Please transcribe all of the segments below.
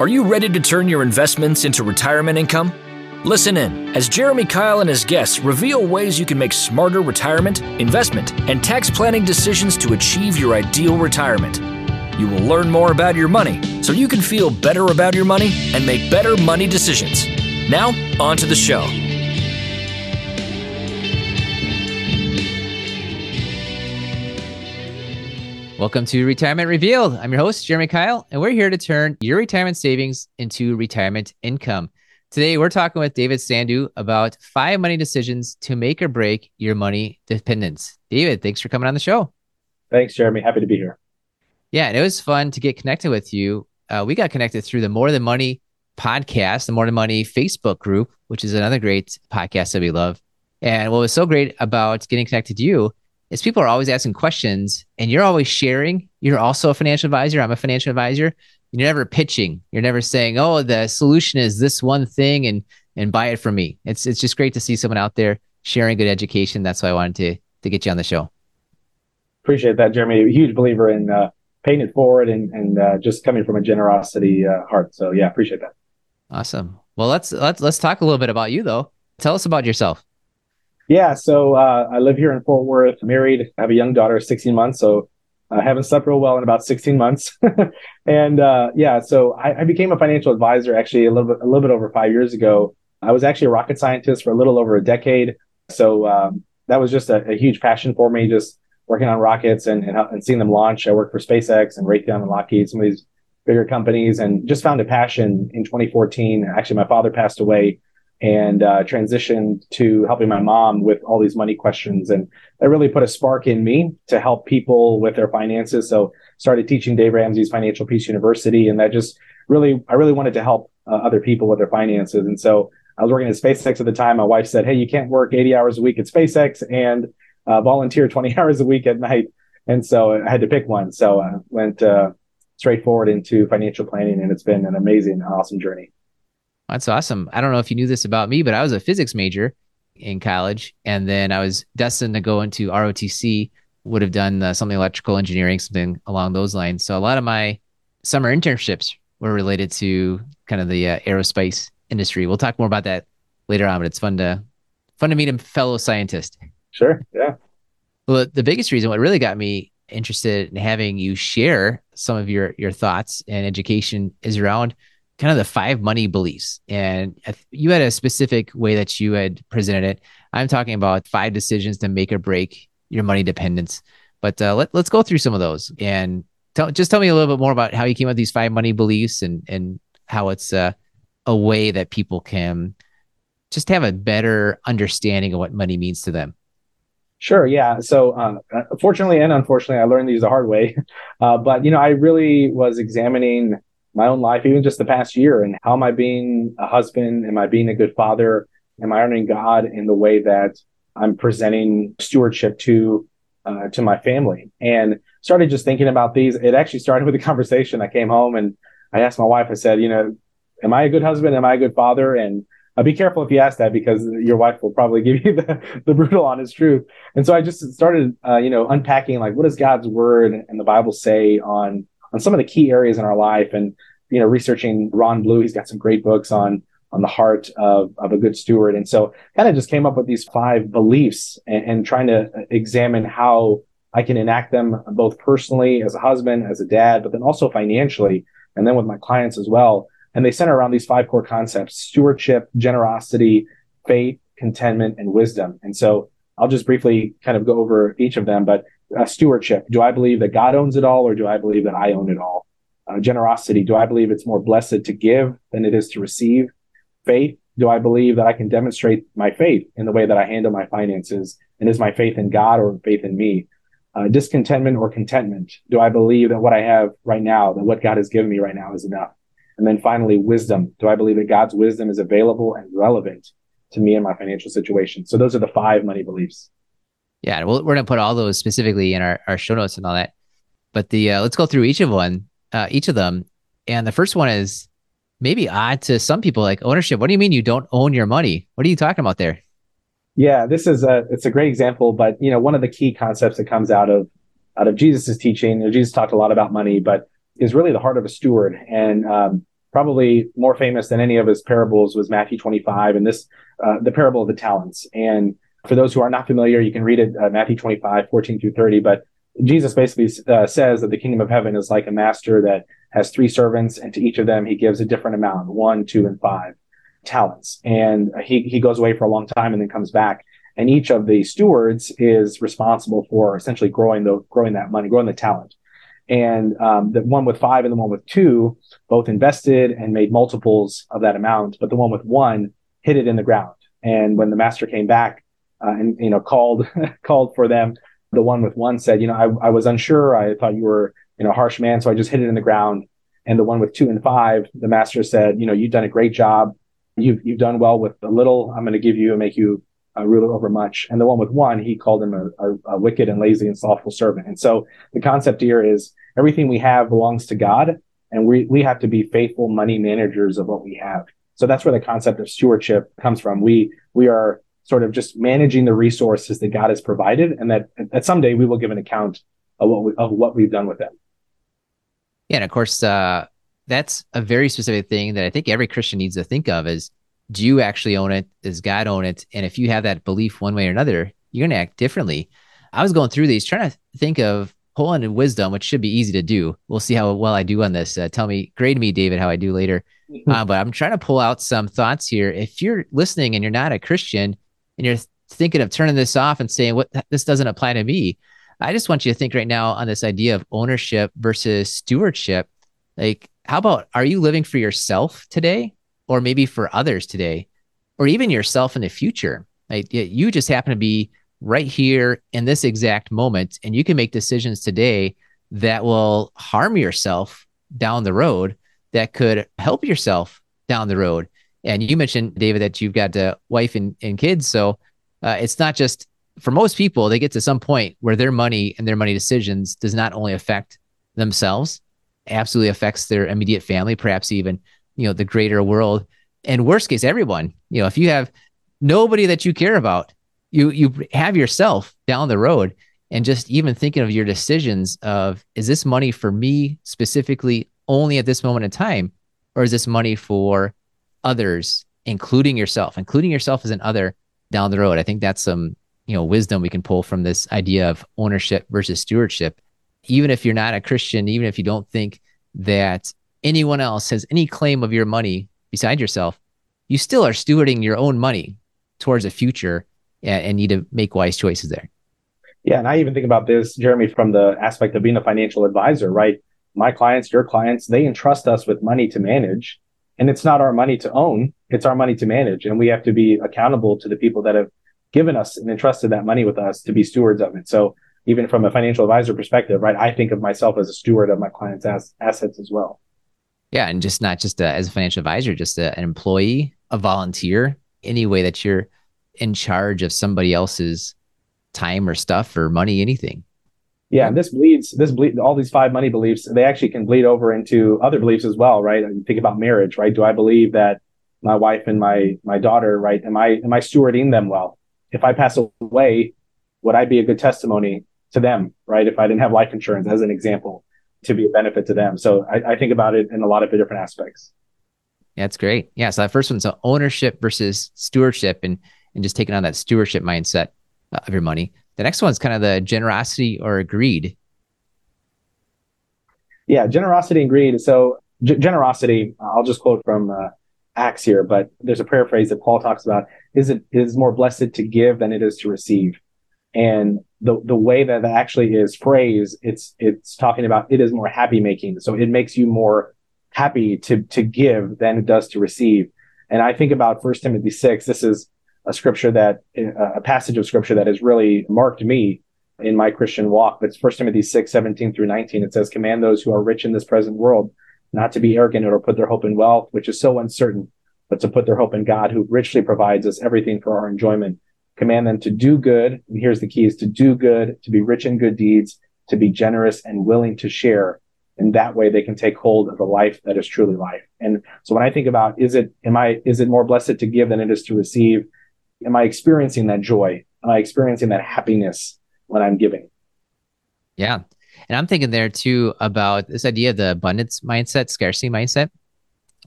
Are you ready to turn your investments into retirement income? Listen in as Jeremy Keil and his guests reveal ways you can make smarter retirement, investment, and tax planning decisions to achieve your ideal retirement. You will learn more about your money so you can feel better about your money and make better money decisions. Now, on to the show. Welcome to Retirement Revealed. I'm your host, Jeremy Keil, and we're here to turn your retirement savings into retirement income. Today, we're talking with David Sandu about five money decisions to make or break your money dependence. David, thanks for coming on the show. Thanks, Jeremy. Happy to be here. Yeah, and it was fun to get connected with you. Uh, we got connected through the More Than Money podcast, the More Than Money Facebook group, which is another great podcast that we love. And what was so great about getting connected to you is people are always asking questions and you're always sharing. You're also a financial advisor. I'm a financial advisor. You're never pitching. You're never saying, "Oh, the solution is this one thing and and buy it from me." It's it's just great to see someone out there sharing good education. That's why I wanted to to get you on the show. Appreciate that, Jeremy. A huge believer in uh, paying it forward and and uh, just coming from a generosity uh, heart. So yeah, appreciate that. Awesome. Well, let's let's let's talk a little bit about you though. Tell us about yourself. Yeah, so uh, I live here in Fort Worth, married, I have a young daughter, 16 months. So I haven't slept real well in about 16 months. and uh, yeah, so I, I, became a financial advisor actually a little bit, a little bit over five years ago. I was actually a rocket scientist for a little over a decade. So um, that was just a, a, huge passion for me, just working on rockets and, and, and seeing them launch. I worked for SpaceX and Raytheon and Lockheed, some of these bigger companies, and just found a passion in 2014. Actually, my father passed away and uh, transitioned to helping my mom with all these money questions. And that really put a spark in me to help people with their finances. So started teaching Dave Ramsey's Financial Peace University. And that just really, I really wanted to help uh, other people with their finances. And so I was working at SpaceX at the time. My wife said, Hey, you can't work 80 hours a week at SpaceX and uh, volunteer 20 hours a week at night. And so I had to pick one. So I went uh, straight forward into financial planning and it's been an amazing, awesome journey. That's awesome. I don't know if you knew this about me, but I was a physics major in college, and then I was destined to go into ROTC. Would have done uh, something electrical engineering, something along those lines. So a lot of my summer internships were related to kind of the uh, aerospace industry. We'll talk more about that later on, but it's fun to fun to meet a fellow scientist. Sure. Yeah. Well, the biggest reason what really got me interested in having you share some of your your thoughts and education is around kind of the five money beliefs. And you had a specific way that you had presented it. I'm talking about five decisions to make or break your money dependence. But uh, let, let's go through some of those and tell, just tell me a little bit more about how you came up with these five money beliefs and, and how it's uh, a way that people can just have a better understanding of what money means to them. Sure. Yeah. So, uh, fortunately and unfortunately, I learned these the hard way. Uh, but you know, I really was examining my own life, even just the past year, and how am I being a husband? Am I being a good father? Am I honoring God in the way that I'm presenting stewardship to uh, to my family? And started just thinking about these. It actually started with a conversation. I came home and I asked my wife. I said, you know, am I a good husband? Am I a good father? And uh, be careful if you ask that because your wife will probably give you the, the brutal, honest truth. And so I just started, uh, you know, unpacking like what does God's word and the Bible say on on some of the key areas in our life. And you know researching ron blue he's got some great books on on the heart of, of a good steward. And so kind of just came up with these five beliefs and, and trying to examine how i can enact them both personally as a husband as a dad but then also financially and then with my clients as well. And they center around these five core concepts stewardship generosity faith contentment and wisdom. And so i'll just briefly kind of go over each of them but uh, stewardship. Do I believe that God owns it all, or do I believe that I own it all? Uh, generosity. Do I believe it's more blessed to give than it is to receive? Faith. Do I believe that I can demonstrate my faith in the way that I handle my finances? And is my faith in God or faith in me? Uh, discontentment or contentment. Do I believe that what I have right now, that what God has given me right now is enough? And then finally, wisdom. Do I believe that God's wisdom is available and relevant to me and my financial situation? So those are the five money beliefs. Yeah, we're gonna put all those specifically in our, our show notes and all that. But the uh, let's go through each of one, uh, each of them. And the first one is maybe odd to some people, like ownership. What do you mean you don't own your money? What are you talking about there? Yeah, this is a it's a great example, but you know one of the key concepts that comes out of out of Jesus's teaching. You know, Jesus talked a lot about money, but is really the heart of a steward. And um, probably more famous than any of his parables was Matthew 25 and this, uh, the parable of the talents. And for those who are not familiar, you can read it, uh, Matthew 25, 14 through 30. But Jesus basically uh, says that the kingdom of heaven is like a master that has three servants, and to each of them he gives a different amount one, two, and five talents. And he, he goes away for a long time and then comes back. And each of the stewards is responsible for essentially growing the growing that money, growing the talent. And um, the one with five and the one with two both invested and made multiples of that amount, but the one with one hid it in the ground. And when the master came back uh, and you know called called for them, the one with one said, you know, I, I was unsure. I thought you were you know harsh man, so I just hid it in the ground. And the one with two and five, the master said, you know, you've done a great job. You've you've done well with the little. I'm going to give you and make you a ruler over much. And the one with one, he called him a, a, a wicked and lazy and slothful servant. And so the concept here is everything we have belongs to God, and we we have to be faithful money managers of what we have. So that's where the concept of stewardship comes from. We we are sort of just managing the resources that God has provided, and that that someday we will give an account of what we, of what we've done with them. Yeah, and of course, uh, that's a very specific thing that I think every Christian needs to think of: is do you actually own it? Does God own it? And if you have that belief one way or another, you're going to act differently. I was going through these, trying to think of pulling in wisdom, which should be easy to do. We'll see how well I do on this. Uh, tell me, grade me, David, how I do later. Uh, but I'm trying to pull out some thoughts here. If you're listening and you're not a Christian and you're thinking of turning this off and saying, "What this doesn't apply to me," I just want you to think right now on this idea of ownership versus stewardship. Like, how about are you living for yourself today or maybe for others today, or even yourself in the future. Like you just happen to be right here in this exact moment, and you can make decisions today that will harm yourself down the road that could help yourself down the road. And you mentioned, David, that you've got a wife and, and kids. So uh, it's not just for most people, they get to some point where their money and their money decisions does not only affect themselves, absolutely affects their immediate family, perhaps even you know the greater world. And worst case everyone. You know if you have nobody that you care about you you have yourself down the road. And just even thinking of your decisions of is this money for me specifically only at this moment in time or is this money for others including yourself including yourself as an other down the road i think that's some you know wisdom we can pull from this idea of ownership versus stewardship even if you're not a christian even if you don't think that anyone else has any claim of your money beside yourself, you still are stewarding your own money towards a future and, need to make wise choices there. Yeah. And I even think about this, Jeremy, from the aspect of being a financial advisor, right? My clients, your clients, they entrust us with money to manage. And it's not our money to own, it's our money to manage. And we have to be accountable to the people that have given us and entrusted that money with us to be stewards of it. So even from a financial advisor perspective, right, I think of myself as a steward of my clients' as- assets as well. Yeah, and just not just a, as a financial advisor, just a, an employee, a volunteer, any way that you're in charge of somebody else's time or stuff or money, anything. Yeah, and this bleeds. This bleed. All these five money beliefs, they actually can bleed over into other beliefs as well, right? And think about marriage, right? Do I believe that my wife and my my daughter, right? Am I am I stewarding them well? If I pass away, would I be a good testimony to them, right? If I didn't have life insurance, as an example, to be a benefit to them. So I, I think about it in a lot of different aspects. Yeah, that's great. Yeah. So that first one's ownership versus stewardship and, and just taking on that stewardship mindset of your money. The next one's kind of the generosity or greed. Yeah, generosity and greed. So g- generosity, I'll just quote from uh, Acts here, but there's a paraphrase that Paul talks about: "Is it is more blessed to give than it is to receive?" And the the way that that actually is phrased, it's it's talking about it is more happy making. So it makes you more happy to to give than it does to receive. And I think about First Timothy six. This is a scripture that uh, a passage of scripture that has really marked me in my Christian walk. But it's First Timothy 6, 17 through 19. It says, Command those who are rich in this present world not to be arrogant or put their hope in wealth, which is so uncertain, but to put their hope in God, who richly provides us everything for our enjoyment command them to do good. And here's the key is to do good, to be rich in good deeds, to be generous and willing to share. And that way they can take hold of the life that is truly life. And so when I think about, is it, am I, is it more blessed to give than it is to receive? Am I experiencing that joy? Am I experiencing that happiness when I'm giving? Yeah. And I'm thinking there too about this idea of the abundance mindset, scarcity mindset.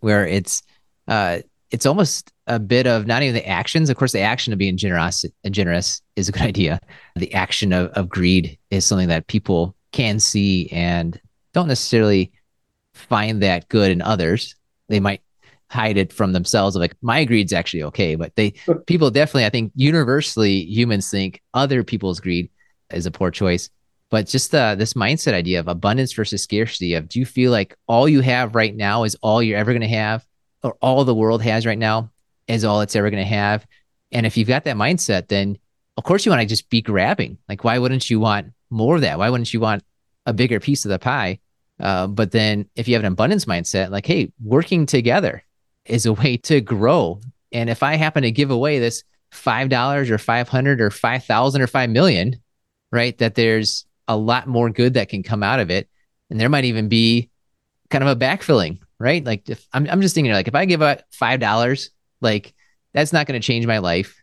where it's uh, it's almost a bit of not even the actions. Of course, the action of being generous, and generous is a good idea. The action of, of greed is something that people can see and don't necessarily find that good in others. They might hide it from themselves. Like my greed's actually okay, but they people definitely, I think, universally humans think other people's greed is a poor choice. But just uh, this mindset idea of abundance versus scarcity of do you feel like all you have right now is all you're ever going to have, or all the world has right now is all it's ever going to have? And if you've got that mindset, then of course you want to just be grabbing. Like, why wouldn't you want more of that? Why wouldn't you want a bigger piece of the pie? Uh, but then if you have an abundance mindset, like, hey, working together is a way to grow. And if I happen to give away this five dollars or five hundred or five thousand or five million, right? That there's a lot more good that can come out of it. And there might even be kind of a backfilling, right? Like if I'm I'm just thinking like if I give out five dollars, like that's not going to change my life.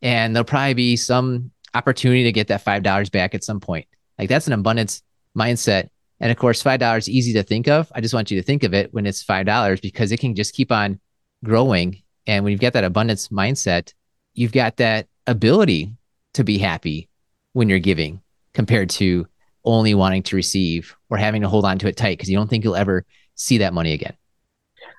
And there'll probably be some opportunity to get that five dollars back at some point. Like that's an abundance mindset and of course, $5 is easy to think of. I just want you to think of it when it's $5 because it can just keep on growing. And when you've got that abundance mindset, you've got that ability to be happy when you're giving compared to only wanting to receive or having to hold on to it tight because you don't think you'll ever see that money again.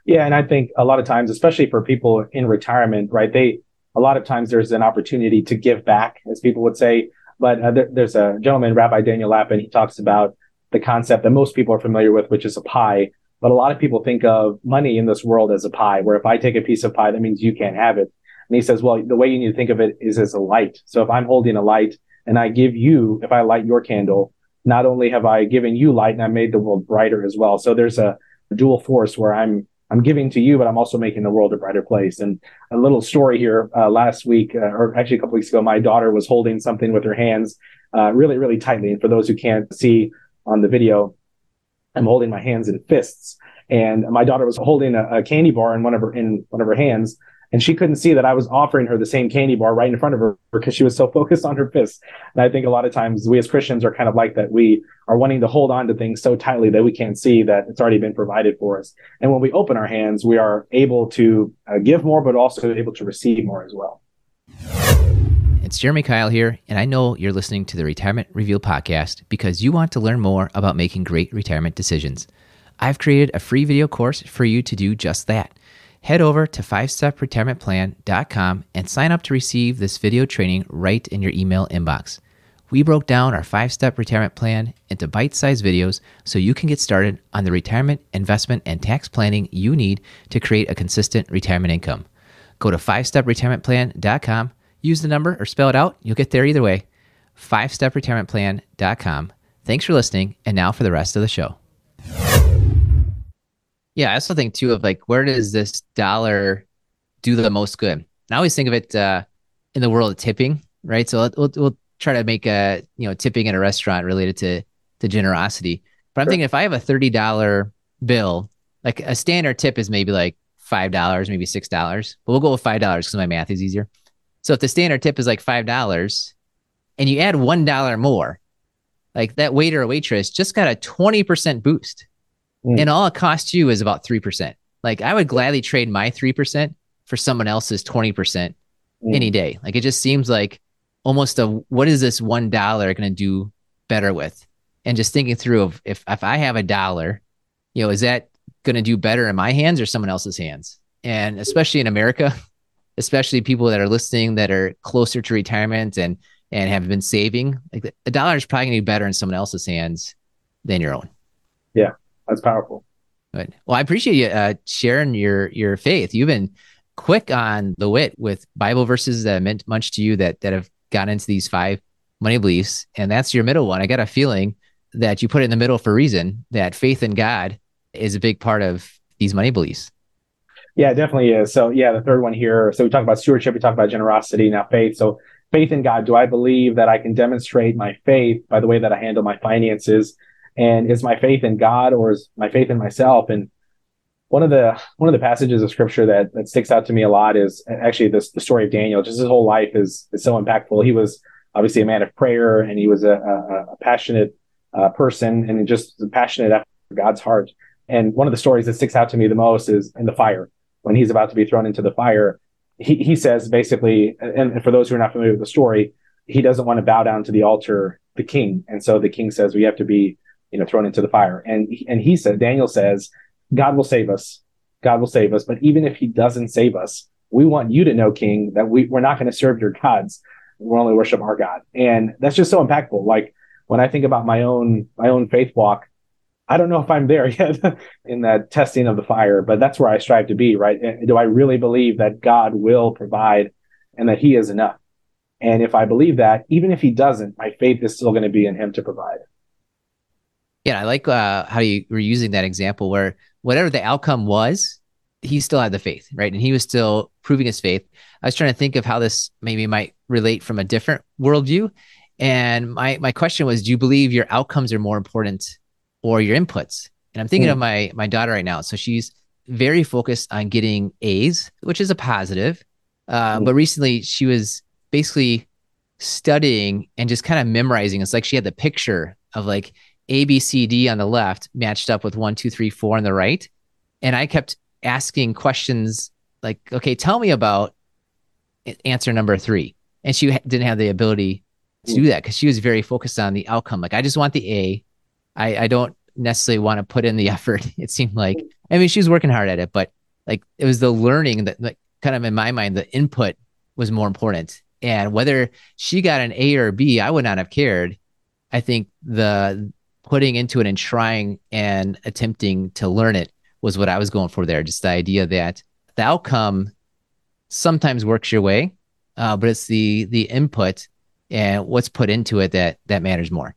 Yeah. And I think a lot of times, especially for people in retirement, right? They, a lot of times there's an opportunity to give back, as people would say. But uh, there, there's a gentleman, Rabbi Daniel Lapin, he talks about the concept that most people are familiar with, which is a pie. But a lot of people think of money in this world as a pie, where if I take a piece of pie, that means you can't have it. And he says, well, the way you need to think of it is as a light. So if I'm holding a light and I give you, if I light your candle, not only have I given you light and I made the world brighter as well. So there's a dual force where I'm I'm giving to you, but I'm also making the world a brighter place. And a little story here. Uh, last week, uh, or actually a couple weeks ago, my daughter was holding something with her hands uh, really, really tightly. And for those who can't see, on the video, I'm holding my hands in fists, and my daughter was holding a, a, candy bar in one of her in one of her hands, and she couldn't see that I was offering her the same candy bar right in front of her because she was so focused on her fists. And I think a lot of times we as Christians are kind of like that. We are wanting to hold on to things so tightly that we can't see that it's already been provided for us. And when we open our hands, we are able to uh, give more, but also able to receive more as well. It's Jeremy Keil here, and I know you're listening to the Retirement Reveal podcast because you want to learn more about making great retirement decisions. I've created a free video course for you to do just that. Head over to 5stepretirementplan.com and sign up to receive this video training right in your email inbox. We broke down our five step retirement plan into bite sized videos so you can get started on the retirement, investment, and tax planning you need to create a consistent retirement income. Go to 5stepretirementplan.com use the number or spell it out. You'll get there either way. 5stepretirementplan.com. Thanks for listening. And now for the rest of the show. Yeah, I also think too of like, where does this dollar do the most good? I always think of it uh, in the world of tipping, right? So we'll, we'll try to make a, you know, tipping at a restaurant related to, to generosity. But I'm sure. thinking if I have a $30 bill, like a standard tip is maybe like $5, maybe $6, but we'll go with $5 because my math is easier. So if the standard tip is like five dollars, and you add one dollar more, like that waiter or waitress just got a twenty percent boost, mm. and all it costs you is about three percent. Like I would gladly trade my three percent for someone else's twenty percent mm. any day. Like it just seems like almost a what is this one dollar going to do better with? And just thinking through of if if I have a dollar, you know, is that going to do better in my hands or someone else's hands? And especially in America, especially people that are listening that are closer to retirement and and have been saving, like a dollar is probably going to be better in someone else's hands than your own. Yeah, that's powerful. Good. Well, I appreciate you uh, sharing your your faith. You've been quick on the wit with Bible verses that meant much to you that that have gotten into these five money beliefs, and that's your middle one. I got a feeling that you put it in the middle for a reason. That faith in God is a big part of these money beliefs. Yeah, it definitely is. So yeah, the third one here. So we talk about stewardship, we talk about generosity, now faith. So faith in God. Do I believe that I can demonstrate my faith by the way that I handle my finances? And is my faith in God or is my faith in myself? And one of the one of the passages of scripture that that sticks out to me a lot is actually this the story of Daniel. Just his whole life is is so impactful. He was obviously a man of prayer and he was a, a, a passionate uh, person and just passionate after God's heart. And one of the stories that sticks out to me the most is in the fire when he's about to be thrown into the fire. He, he says basically, and for those who are not familiar with the story, he doesn't want to bow down to the altar, the king. And so the king says, we have to be, you know, thrown into the fire. And, and he said, Daniel says, God will save us. God will save us. But even if he doesn't save us, we want you to know, king, that we, we're not going to serve your gods. We'll only worship our God. And that's just so impactful. Like when I think about my own, my own faith walk, I don't know if I'm there yet in that testing of the fire, but that's where I strive to be, right? Do I really believe that God will provide and that he is enough? And if I believe that, even if he doesn't, my faith is still going to be in him to provide. Yeah, I like uh, how you were using that example where whatever the outcome was, he still had the faith, right? And he was still proving his faith. I was trying to think of how this maybe might relate from a different worldview. And my my question was, do you believe your outcomes are more important or your inputs? And I'm thinking mm. of my my daughter right now. So she's very focused on getting A's, which is a positive. Uh, mm. But recently, she was basically studying and just kind of memorizing. It's like she had the picture of like A, B, C, D on the left matched up with one, two, three, four on the right. And I kept asking questions like, okay, tell me about answer number three. And she didn't have the ability to do that because she was very focused on the outcome. Like, I just want the A. I, I don't necessarily want to put in the effort. It seemed like, I mean, she was working hard at it, but like it was the learning that, like, kind of in my mind, the input was more important. And whether she got an A or B, I would not have cared. I think the putting into it and trying and attempting to learn it was what I was going for there. Just the idea that the outcome sometimes works your way, uh, but it's the the input and what's put into it that that matters more.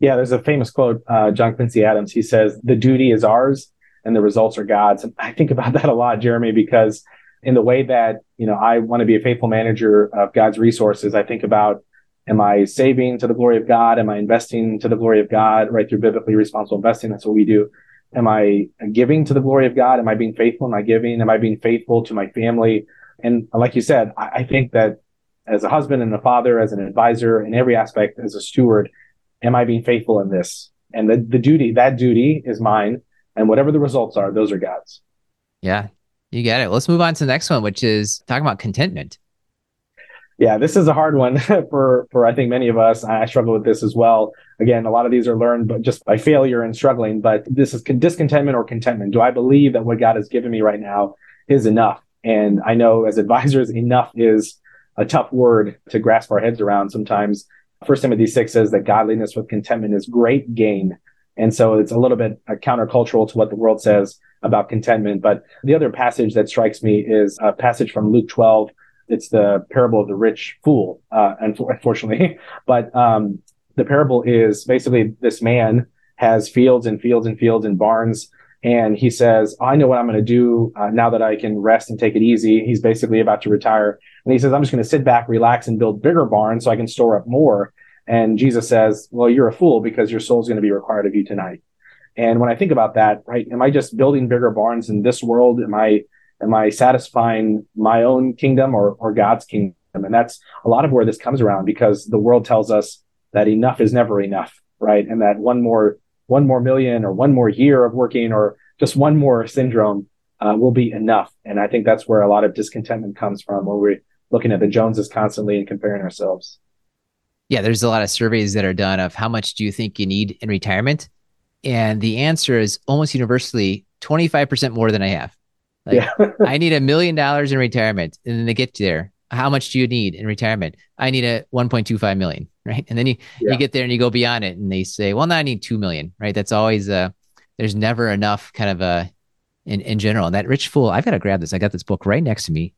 Yeah, there's a famous quote, uh, John Quincy Adams. He says, "The duty is ours, and the results are God's." And I think about that a lot, Jeremy, because in the way that you know I want to be a faithful manager of God's resources. I think about am I saving to the glory of God? Am I investing to the glory of God? Right through biblically responsible investing. That's what we do. Am I giving to the glory of God? Am I being faithful? Am I giving? Am I being faithful to my family? And like you said, I, I think that as a husband and a father, as an advisor, in every aspect, as a steward, am I being faithful in this? And the, the duty, that duty is mine. And whatever the results are, those are God's. Yeah, you get it. Let's move on to the next one, which is talking about contentment. Yeah, this is a hard one for for I think many of us. I struggle with this as well. Again, a lot of these are learned, but just by failure and struggling. But this is discontentment or contentment. Do I believe that what God has given me right now is enough? And I know as advisors, enough is a tough word to grasp our heads around sometimes. First Timothy 6 says that godliness with contentment is great gain. And so it's a little bit countercultural to what the world says about contentment. But the other passage that strikes me is a passage from Luke 12. It's the parable of the rich fool, uh, unfortunately. But um, the parable is basically this man has fields and fields and fields and barns. And he says, I know what I'm going to do uh, now that I can rest and take it easy. He's basically about to retire. And he says, I'm just going to sit back, relax, and build bigger barns so I can store up more. And Jesus says, Well, you're a fool because your soul's going to be required of you tonight. And when I think about that, right, am I just building bigger barns in this world? Am I am I satisfying my own kingdom or or God's kingdom? And that's a lot of where this comes around because the world tells us that enough is never enough, right? And that one more one more million or one more year of working or just one more syndrome uh, will be enough. And I think that's where a lot of discontentment comes from, where we're looking at the Joneses constantly and comparing ourselves. Yeah, there's a lot of surveys that are done of how much do you think you need in retirement, and the answer is almost universally 25% more than I have. Like, yeah. I need a million dollars in retirement. And then they get there. How much do you need in retirement? I need a 1.25 million, right? And then you, yeah. you get there and you go beyond it and they say, well, now I need 2 million, right? That's always, uh, there's never enough kind of a, uh, in, in general. And that rich fool, I've got to grab this. I got this book right next to me.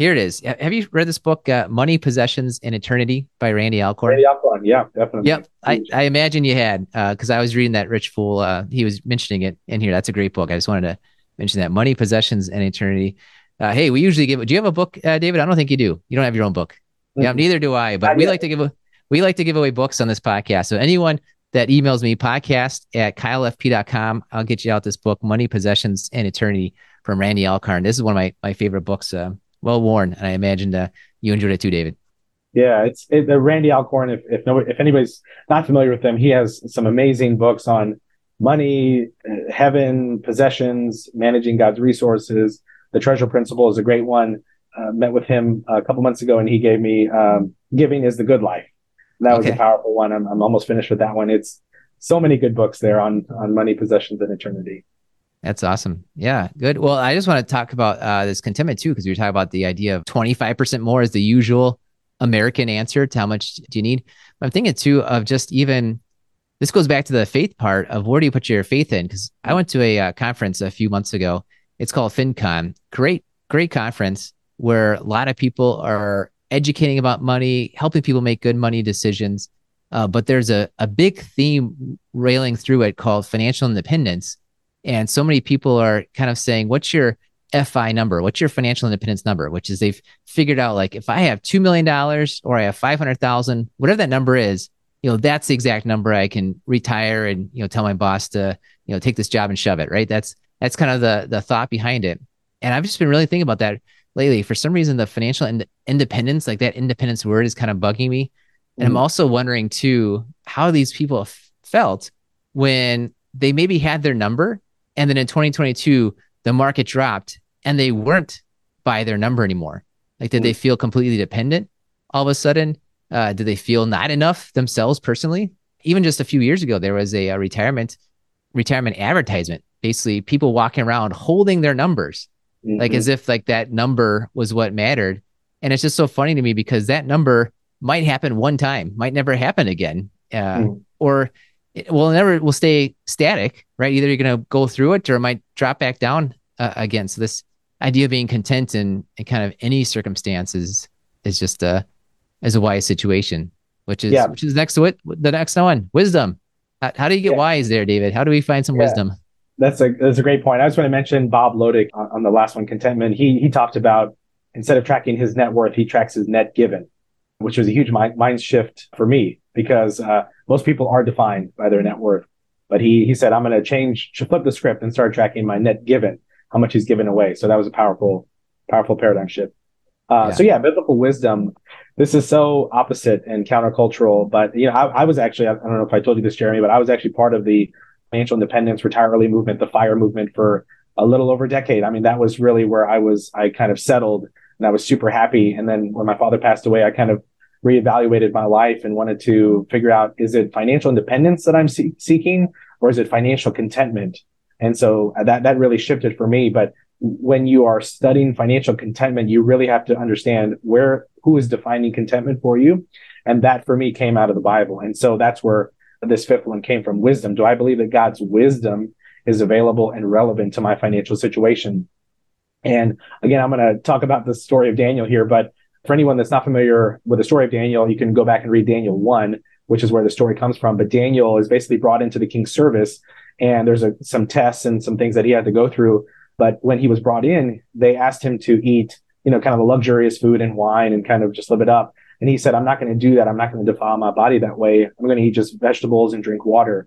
Here it is. Have you read this book, uh, Money, Possessions, and Eternity by Randy Alcorn? Randy Alcorn, yeah, definitely. Yep. I, I imagine you had, because uh, I was reading that Rich Fool. Uh, he was mentioning it in here. That's a great book. I just wanted to mention that Money, Possessions, and Eternity. Uh, hey, we usually give, do you have a book, uh, David? I don't think you do. You don't have your own book. Mm-hmm. Yeah, neither do I, but we like to give, a, we like to give away books on this podcast. So anyone that emails me podcast at keilfp.com, I'll get you out this book, Money, Possessions, and Eternity from Randy Alcorn. This is one of my, my favorite books. Well worn. And I imagined uh, you enjoyed it too, David. Yeah, it's it, uh, Randy Alcorn. If if nobody, if anybody's not familiar with him, he has some amazing books on money, uh, heaven, possessions, managing God's resources. The treasure principle is a great one. Uh, met with him a couple months ago, and he gave me um, "Giving is the Good Life." That was a powerful one. I'm, I'm almost finished with that one. It's so many good books there on on money, possessions, and eternity. That's awesome. Yeah, good. Well, I just want to talk about uh, this contentment too, because you were talking about the idea of 25% more is the usual American answer to how much do you need. But I'm thinking too of just even this goes back to the faith part of where do you put your faith in? Because I went to a uh, conference a few months ago. It's called FinCon. Great, great conference where a lot of people are educating about money, helping people make good money decisions. Uh, but there's a, a big theme railing through it called financial independence and so many people are kind of saying, what's your FI number? What's your financial independence number? Which is they've figured out like if I have $2 million or I have 500,000, whatever that number is, you know, that's the exact number I can retire and, you know, tell my boss to, you know, take this job and shove it. Right. That's, that's kind of the, the thought behind it. And I've just been really thinking about that lately. For some reason, the financial ind- independence, like that independence word is kind of bugging me. And mm. I'm also wondering too, how these people f- felt when they maybe had their number and then in 2022, the market dropped and they weren't by their number anymore. Like, did they feel completely dependent all of a sudden? Uh, did they feel not enough themselves personally? Even just a few years ago, there was a, a retirement retirement advertisement. Basically, people walking around holding their numbers, mm-hmm. like as if like that number was what mattered. And it's just so funny to me because that number might happen one time, might never happen again. Uh, mm. Or it will never will stay static, right? Either you're going to go through it or it might drop back down uh, again. So this idea of being content in, in kind of any circumstances is just a is a wise situation, which is yeah. which is next to it. The next one, wisdom. How, how do you get yeah. wise there, David? How do we find some yeah. wisdom? That's a that's a great point. I just want to mention Bob Lotich on, on the last one, contentment. He he talked about instead of tracking his net worth, he tracks his net given, which was a huge mind, mind shift for me because uh, most people are defined by their net worth. But he he said, I'm going to change, to flip the script and start tracking my net given, how much he's given away. So that was a powerful, powerful paradigm shift. Uh, yeah. So yeah, biblical wisdom. This is so opposite and countercultural. But you know, I, I was actually I don't know if I told you this, Jeremy, but I was actually part of the financial independence, retire early movement, the FIRE movement for a little over a decade. I mean, that was really where I was. I kind of settled and I was super happy. And then when my father passed away, I kind of reevaluated my life and wanted to figure out is it financial independence that I'm see- seeking or is it financial contentment? And so uh, that that really shifted for me. But when you are studying financial contentment, you really have to understand where who is defining contentment for you, and that for me came out of the Bible. And so that's where this fifth one came from: wisdom. Do I believe that God's wisdom is available and relevant to my financial situation? And again, I'm going to talk about the story of Daniel here, but for anyone that's not familiar with the story of Daniel, you can go back and read Daniel 1, which is where the story comes from. But Daniel is basically brought into the king's service, and there's a, some tests and some things that he had to go through. But when he was brought in, they asked him to eat, you know, kind of a luxurious food and wine and kind of just live it up. And he said, I'm not going to do that. I'm not going to defile my body that way. I'm going to eat just vegetables and drink water.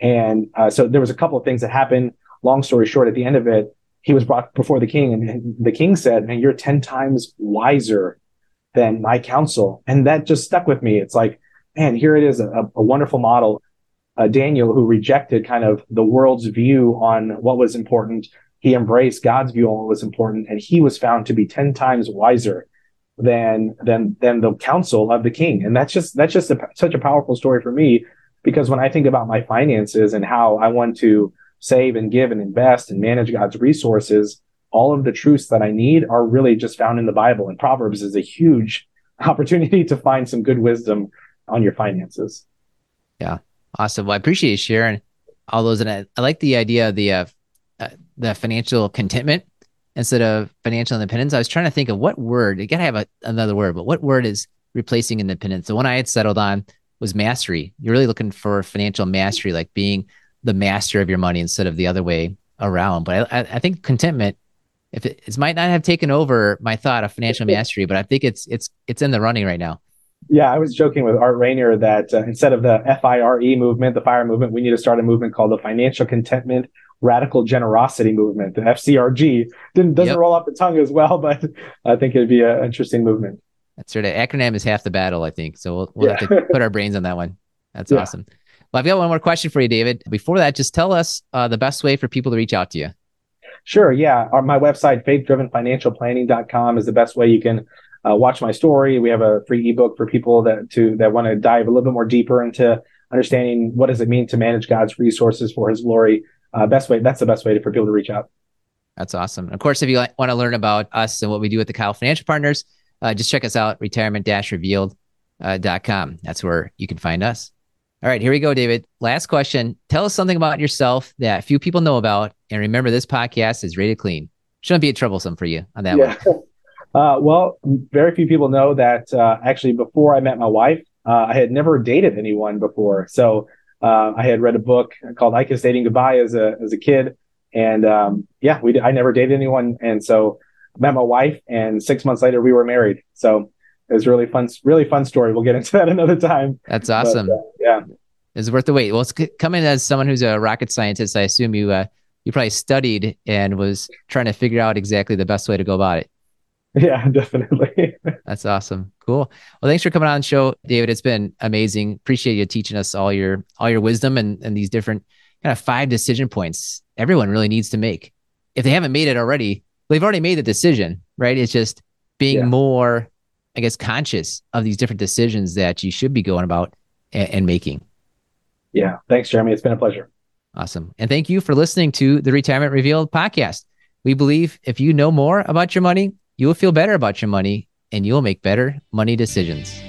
And uh, so there was a couple of things that happened. Long story short, at the end of it, he was brought before the king, and the king said, "Man, you're ten times wiser than my counsel. And that just stuck with me. It's like, man, here it is, a, a wonderful model. Uh, Daniel, who rejected kind of the world's view on what was important, he embraced God's view on what was important, and he was found to be ten times wiser than than than the counsel of the king. And that's just that's just a, such a powerful story for me because when I think about my finances and how I want to save and give and invest and manage God's resources, all of the truths that I need are really just found in the Bible. And Proverbs is a huge opportunity to find some good wisdom on your finances. Yeah. Awesome. Well, I appreciate you sharing all those. And I, I like the idea of the, uh, uh, the financial contentment instead of financial independence. I was trying to think of what word, again, I have a, another word, but what word is replacing independence? The one I had settled on was mastery. You're really looking for financial mastery, like being the master of your money instead of the other way around. But I, I think contentment if it, it might not have taken over my thought of financial mastery, but I think it's it's it's in the running right now. Yeah, I was joking with Art Rainer that uh, instead of the FIRE movement, the FIRE movement, we need to start a movement called the Financial Contentment Radical Generosity Movement, the FCRG. Didn't doesn't yep. roll off the tongue as well, but I think it'd be an interesting movement. That's right. Acronym is half the battle, I think. So we'll, we'll yeah. have to put our brains on that one. That's yeah. awesome. Well, I've got one more question for you, David. Before that, just tell us uh, the best way for people to reach out to you. Sure. Yeah. Our, my website, faithdrivenfinancialplanning.com, is the best way you can uh, watch my story. We have a free ebook for people that to that want to dive a little bit more deeper into understanding what does it mean to manage God's resources for His glory. Uh, best way. That's the best way for people to reach out. That's awesome. Of course, if you want to learn about us and what we do with the Keil Financial Partners, uh, just check us out, retirement-revealed.com. Uh, That's where you can find us. All right, here we go, David. Last question. Tell us something about yourself that few people know about. And remember, this podcast is rated clean. Shouldn't be troublesome for you on that yeah. one. Uh, well, very few people know that uh, actually before I met my wife, uh, I had never dated anyone before. So uh, I had read a book called "I Kiss Dating Goodbye" as a as a kid, and um, yeah, we I never dated anyone, and so met my wife, and six months later we were married. So it was really fun, really fun story. We'll get into that another time. That's awesome. But, uh, yeah, it's worth the wait. Well, it's coming as someone who's a rocket scientist. I assume you uh, you probably studied and was trying to figure out exactly the best way to go about it. Yeah, definitely. That's awesome. Cool. Well, thanks for coming on the show, David. It's been amazing. Appreciate you teaching us all your all your wisdom and and these different kind of five decision points everyone really needs to make. If they haven't made it already, they've already made the decision, right? It's just being yeah. more, I guess, conscious of these different decisions that you should be going about and, and making. Yeah. Thanks, Jeremy. It's been a pleasure. Awesome. And thank you for listening to the Retirement Revealed podcast. We believe if you know more about your money, you will feel better about your money and you'll make better money decisions.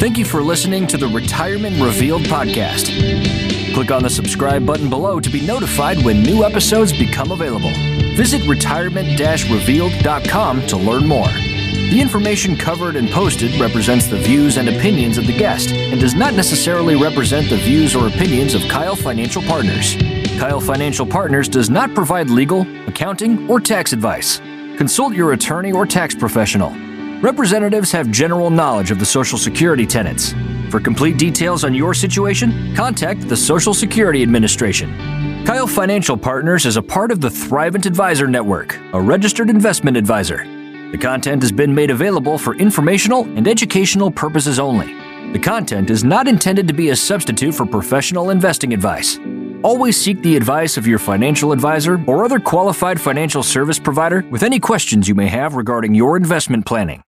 Thank you for listening to the Retirement Revealed podcast. Click on the subscribe button below to be notified when new episodes become available. Visit retirement revealed.com to learn more. The information covered and posted represents the views and opinions of the guest and does not necessarily represent the views or opinions of Keil Financial Partners. Keil Financial Partners does not provide legal, accounting, or tax advice. Consult your attorney or tax professional. Representatives have general knowledge of the Social Security tenets. For complete details on your situation, contact the Social Security Administration. Keil Financial Partners is a part of the Thrivent Advisor Network, a registered investment advisor. The content has been made available for informational and educational purposes only. The content is not intended to be a substitute for professional investing advice. Always seek the advice of your financial advisor or other qualified financial service provider with any questions you may have regarding your investment planning.